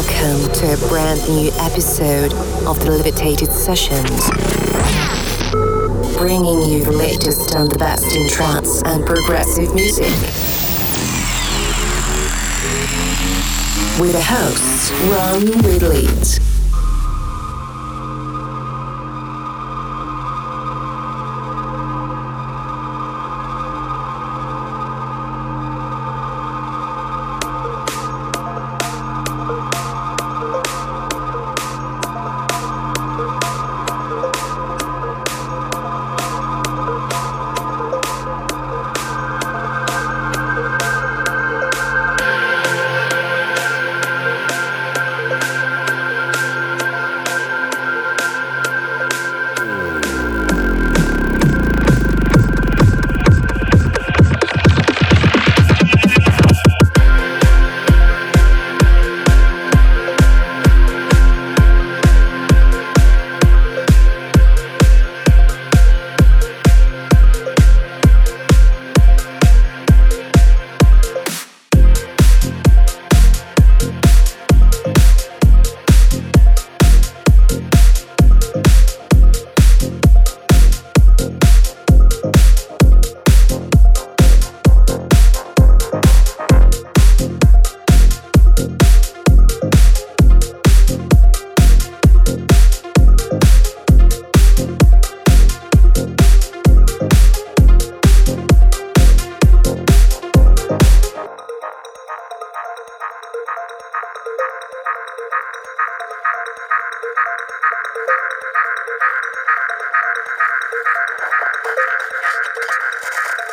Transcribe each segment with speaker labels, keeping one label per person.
Speaker 1: Welcome to a brand new episode of the Levitated Sessions. Bringing you the latest and the best in trance and progressive music. With a host, Ron with
Speaker 2: Leeds. やった!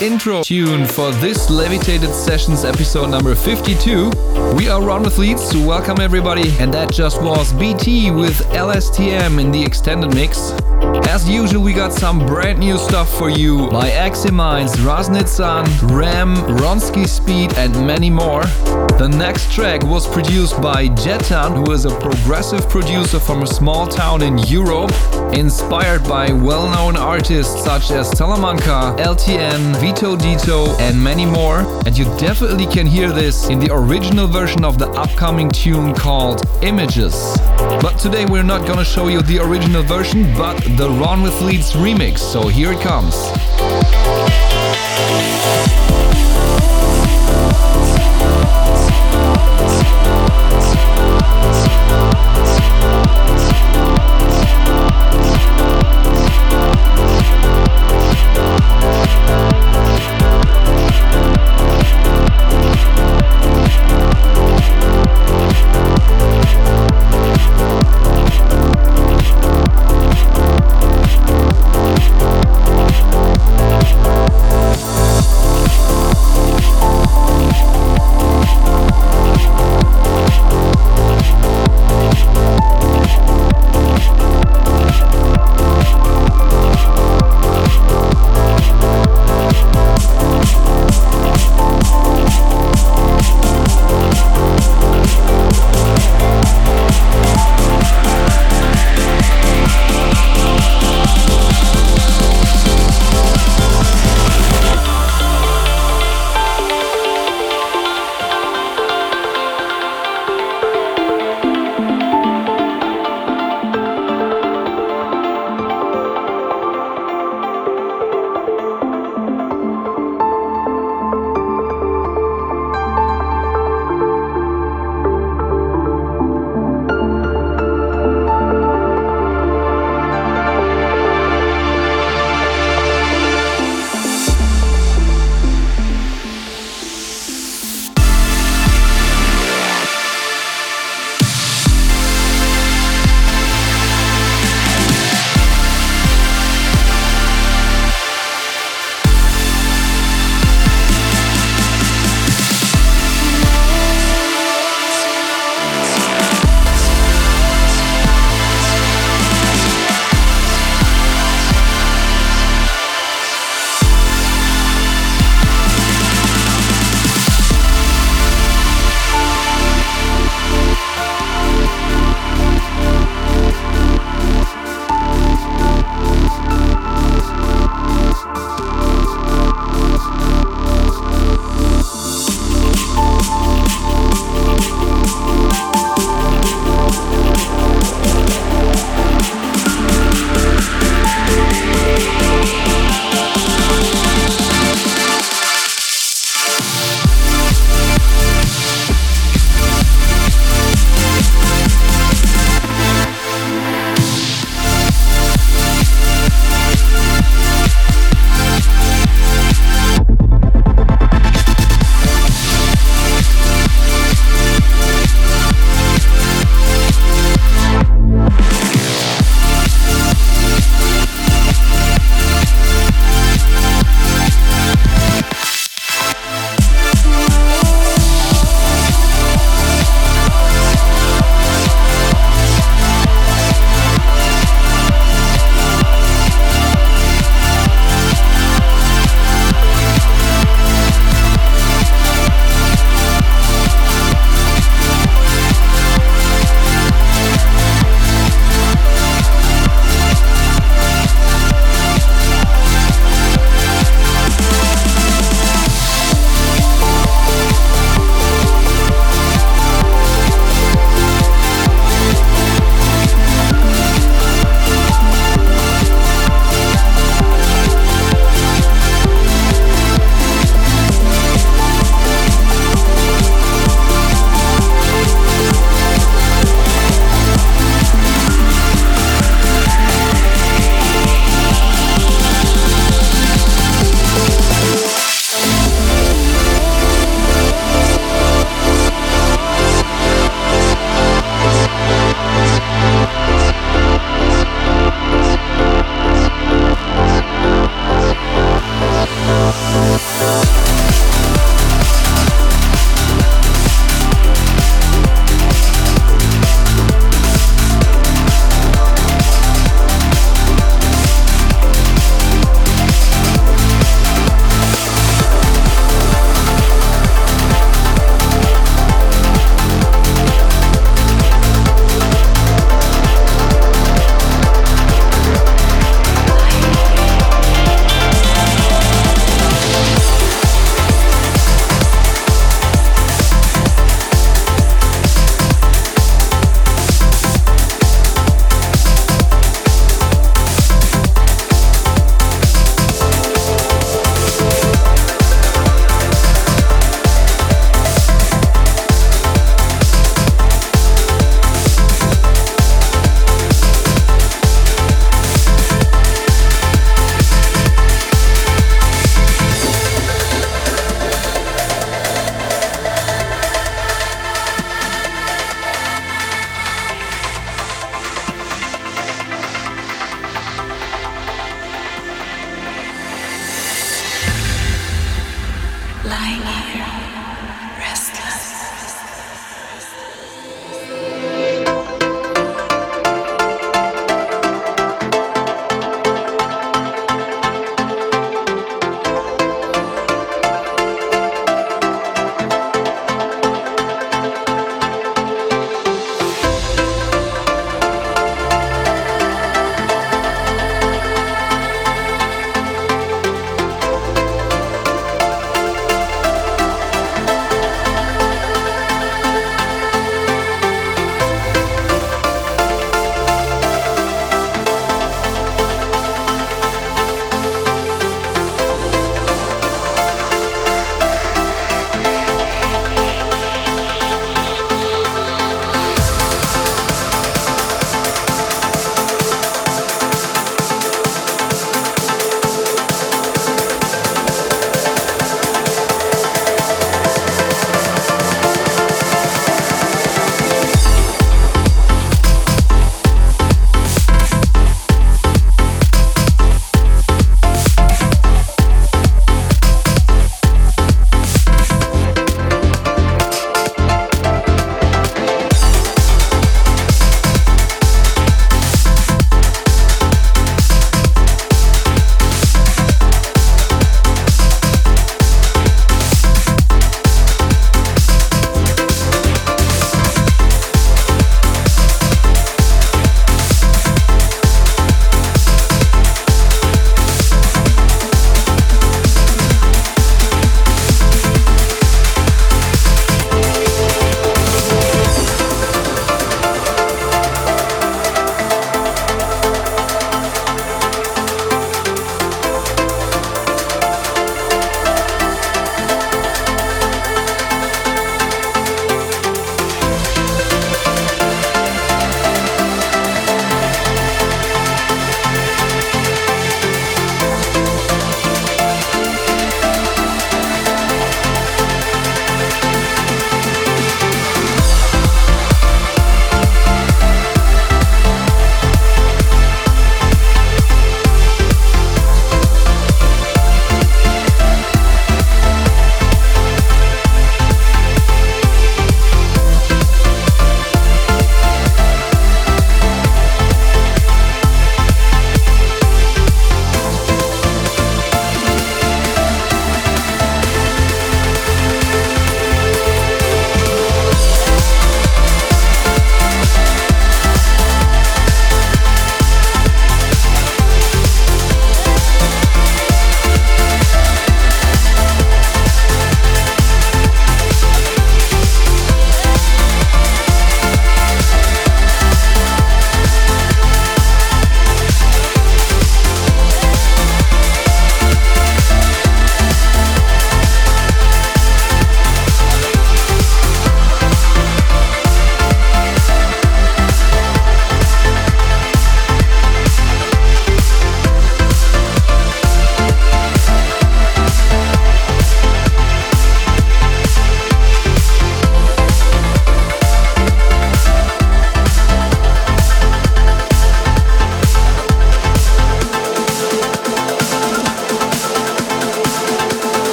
Speaker 2: Intro tune for this Levitated Sessions episode number 52. We are Ron with Leeds, welcome everybody, and that just was BT with LSTM in the extended mix. As usual, we got some brand new stuff for you by Eximinds, Raznitsan, Ram, Ronski Speed, and many more. The next track was produced by Jettan, who is a progressive producer from a small town in Europe, inspired by well known artists such as Salamanca, LTN, Vito Dito, and many more. And you definitely can hear this in the original version of the upcoming tune called Images. But today we're not gonna show you the original version, but the Ron with Leeds remix. So here it comes.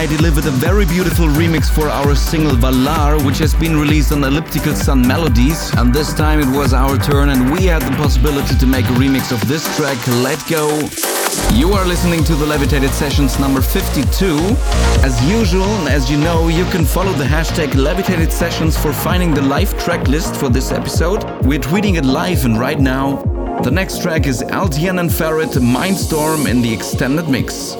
Speaker 3: Guy delivered a very beautiful remix for our single Valar, which has been released on Elliptical Sun Melodies. And this time it was our turn, and we had the possibility to make a remix of this track, Let Go. You are listening to the Levitated Sessions number 52. As usual, as you know, you can follow the hashtag Levitated Sessions for finding the live track list for this episode. We're tweeting it live, and right now, the next track is LTN and Farid Mindstorm in the extended mix.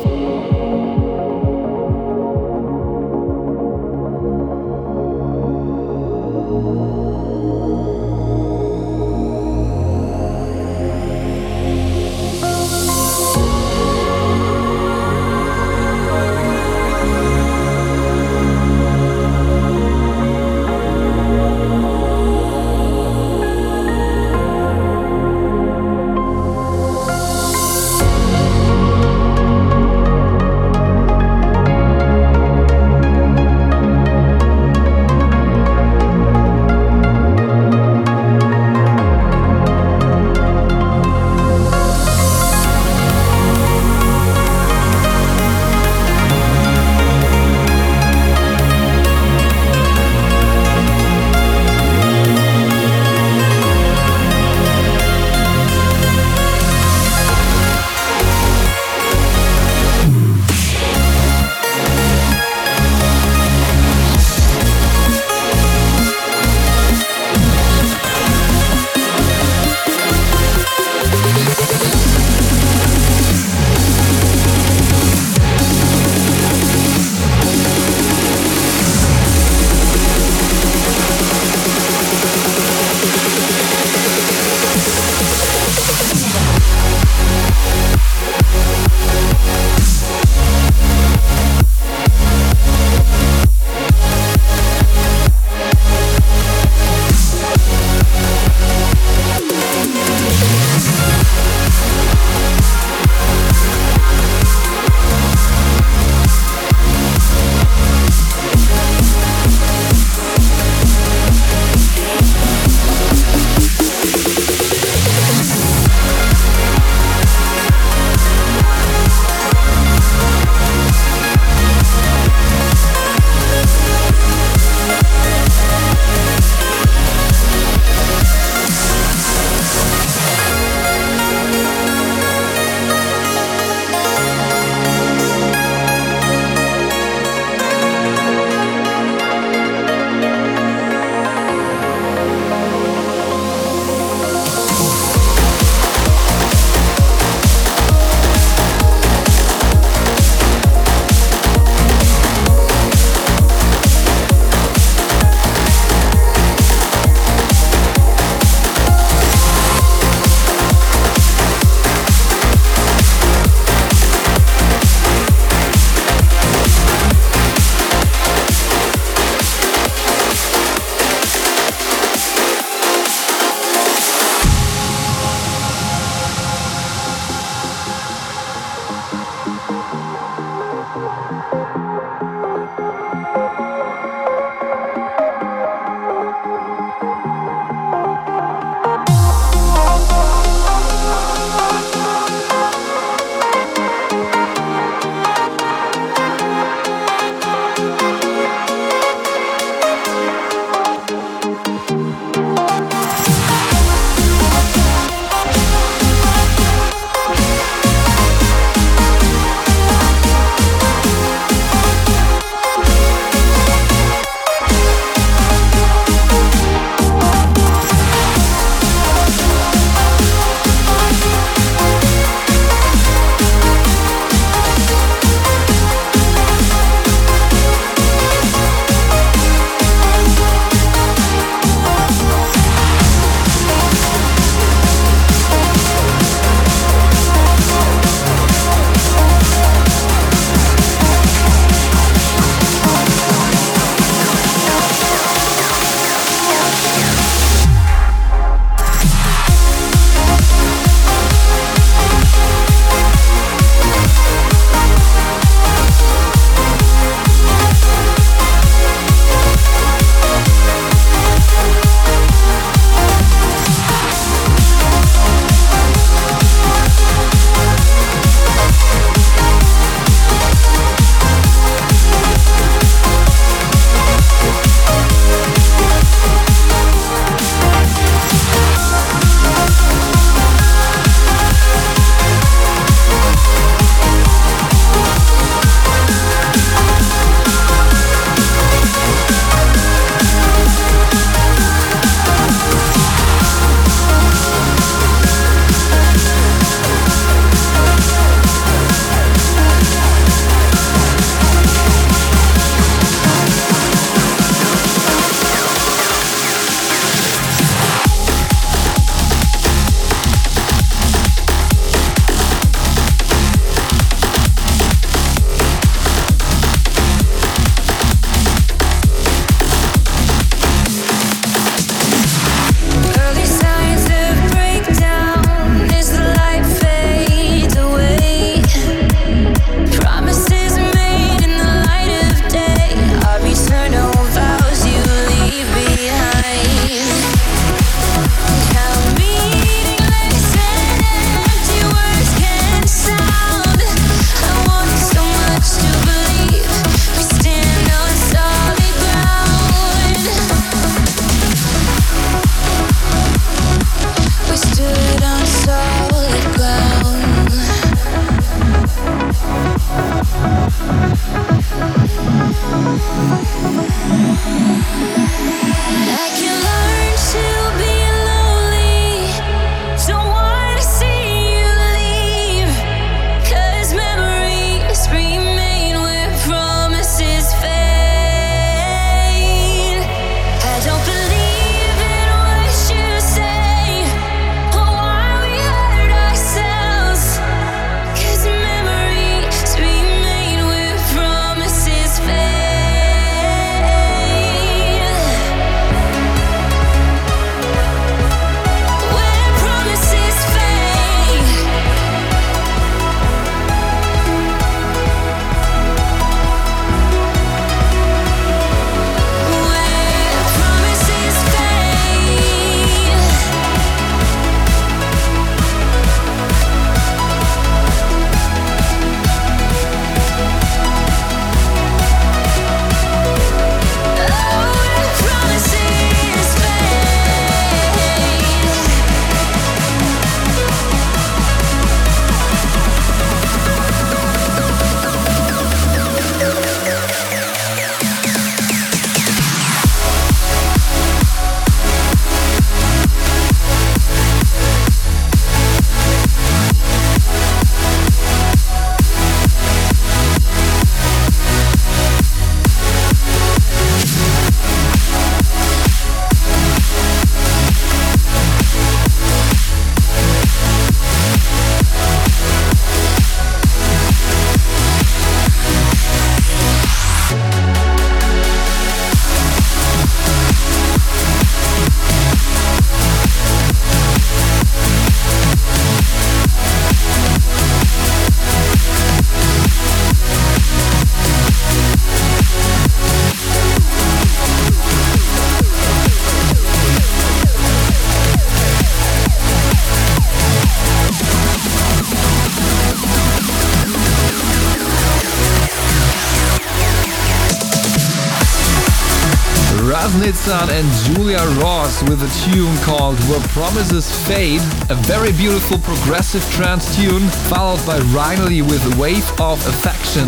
Speaker 2: And Julia Ross with a tune called Where Promises Fade, a very beautiful progressive trance tune, followed by Rinaly with Wave of Affection.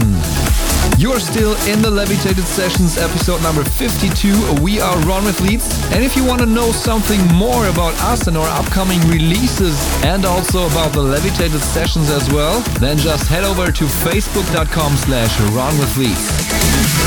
Speaker 2: You're still in the Levitated Sessions episode number 52. We are Ron with Leeds. And if you want to know something more about us and our upcoming releases and also about the Levitated Sessions as well, then just head over to facebook.com slash Ron with Leeds.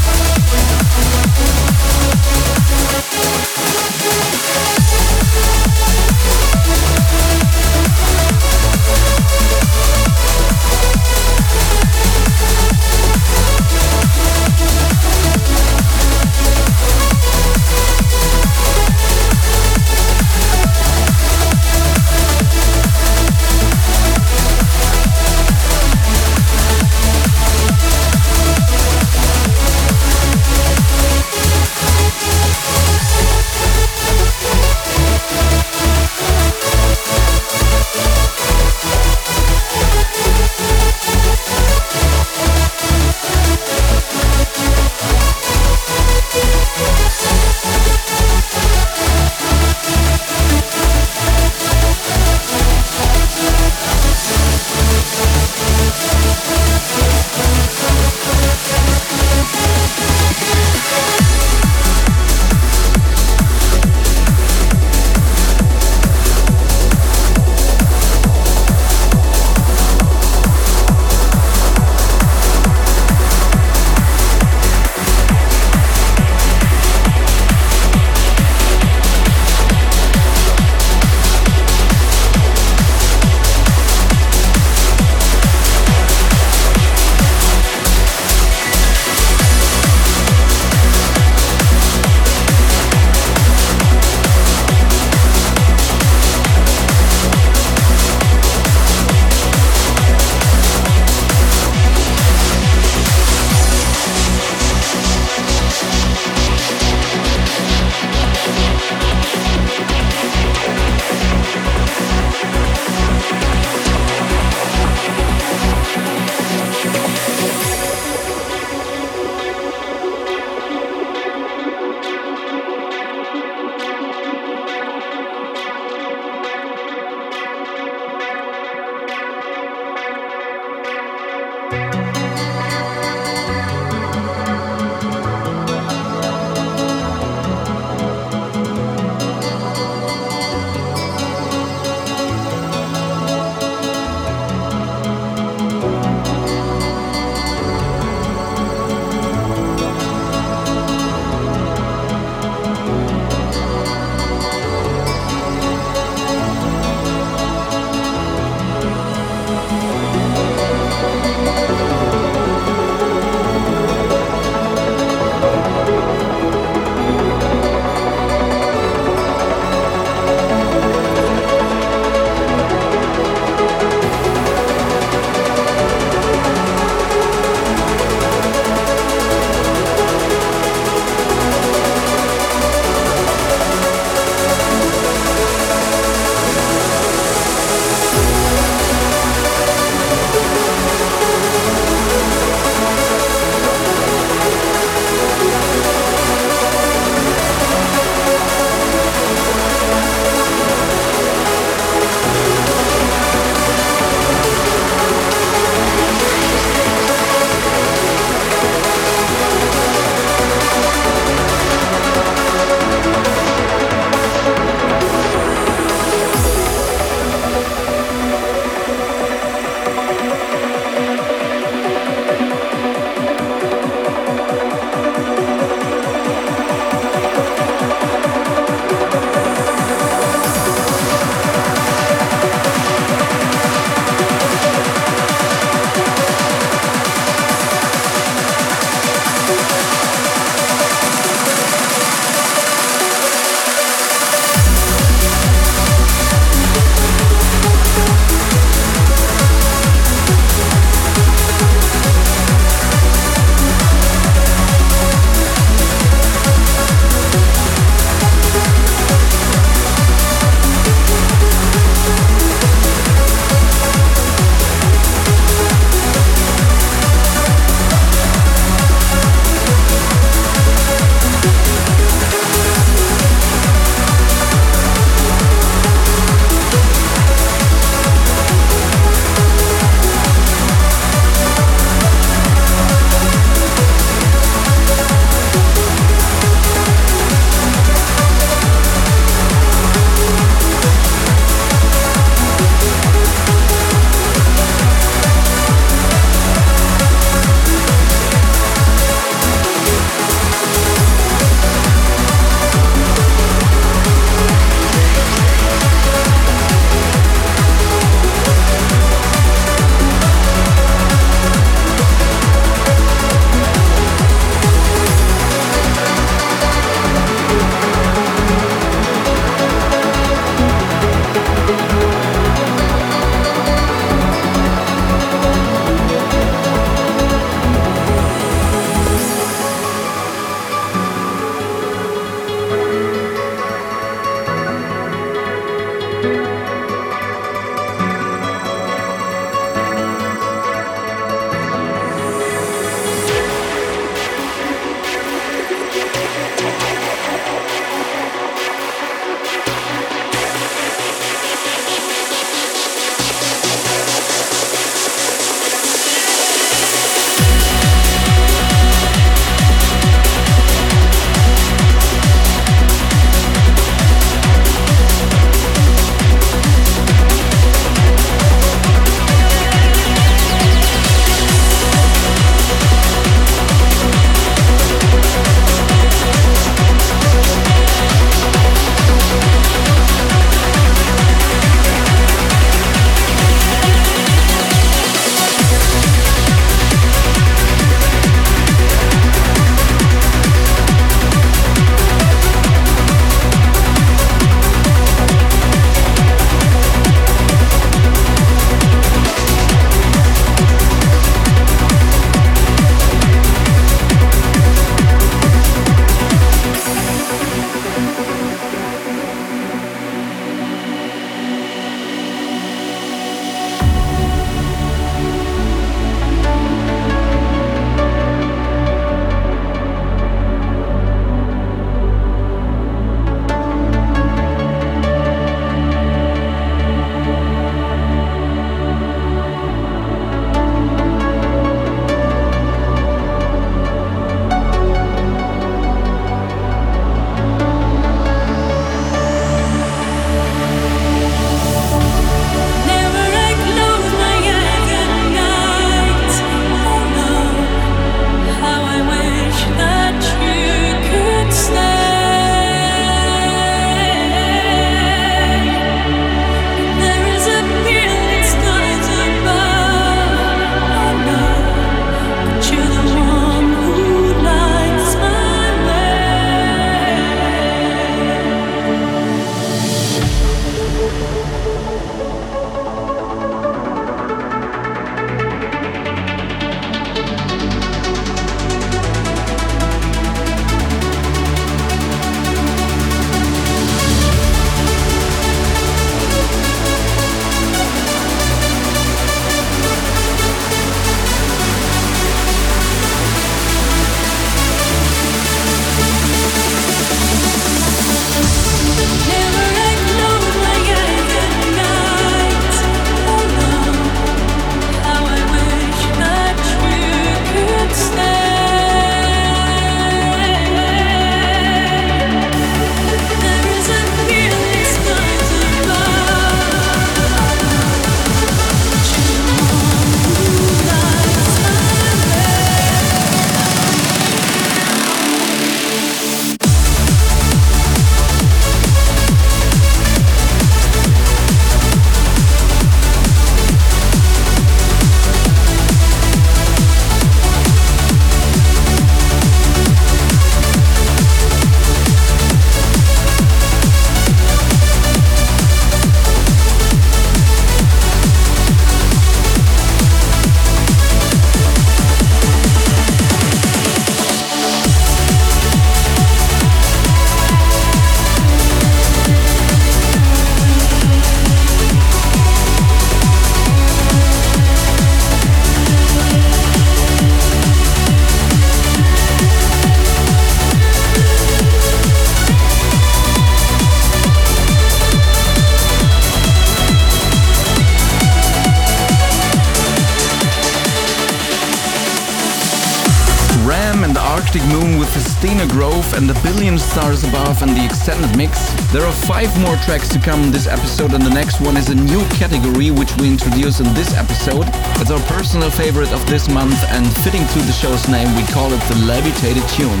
Speaker 3: Arctic Moon with Festina Grove and the Billion Stars Above and the extended mix. There are five more tracks to come in this episode, and the next one is a new category which we introduce in this episode. It's our personal favorite of this month, and fitting to the show's name, we call it the Levitated Tune.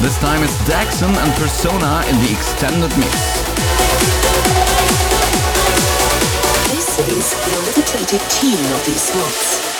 Speaker 3: This time it's Daxson and Persona in the extended mix.
Speaker 4: This is the Levitated Tune of these slots.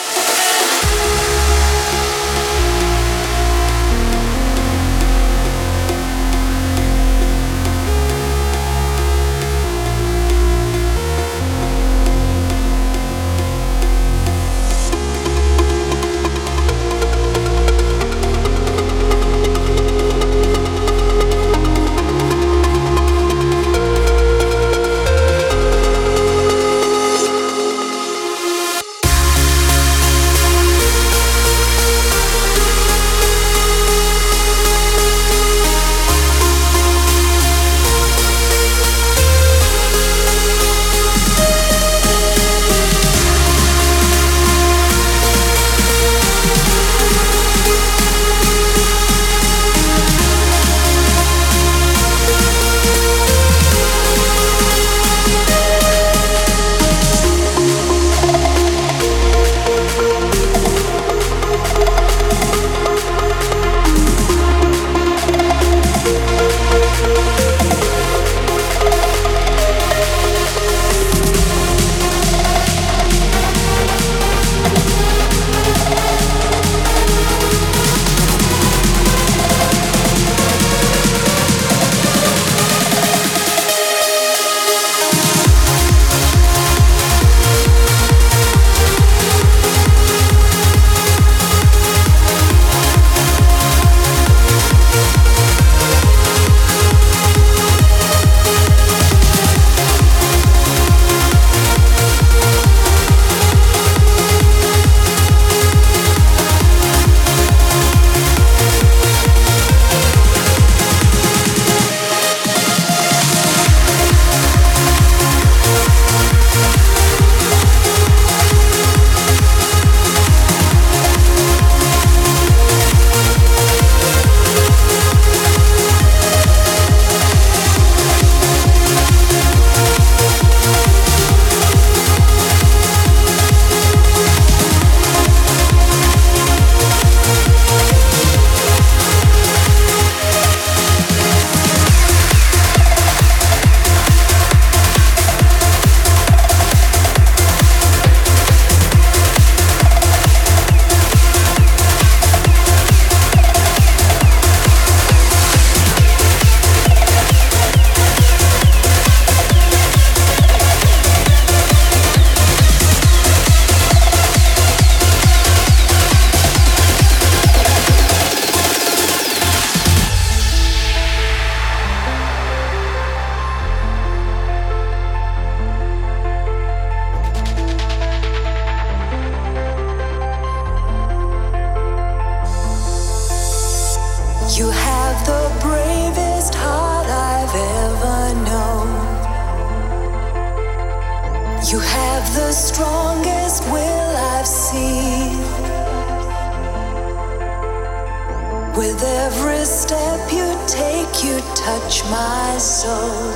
Speaker 2: every step you take,
Speaker 4: you touch my soul.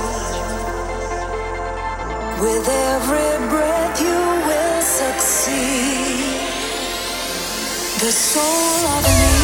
Speaker 4: With every breath, you will succeed. The soul of me.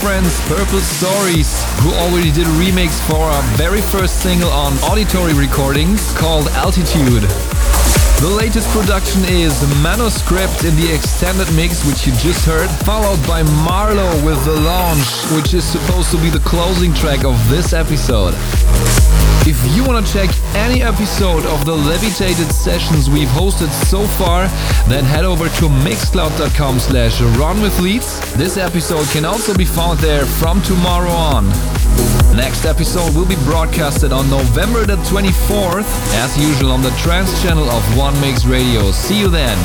Speaker 2: Friends Purple Stories, who already did a remix for our very first single on Auditory Recordings called Altitude. The latest production is Manuscript in the extended mix, which you just heard, followed by Marlo with The Launch, which is supposed to be the closing track of this episode. If you want to check any episode of the Levitated sessions we've hosted so far, then head over to mixcloud.com slash ronwithleeds. This episode can also be found there from tomorrow on. Next episode will be broadcasted on November the 24th, as usual on the trance channel of One Mix Radio. See you then.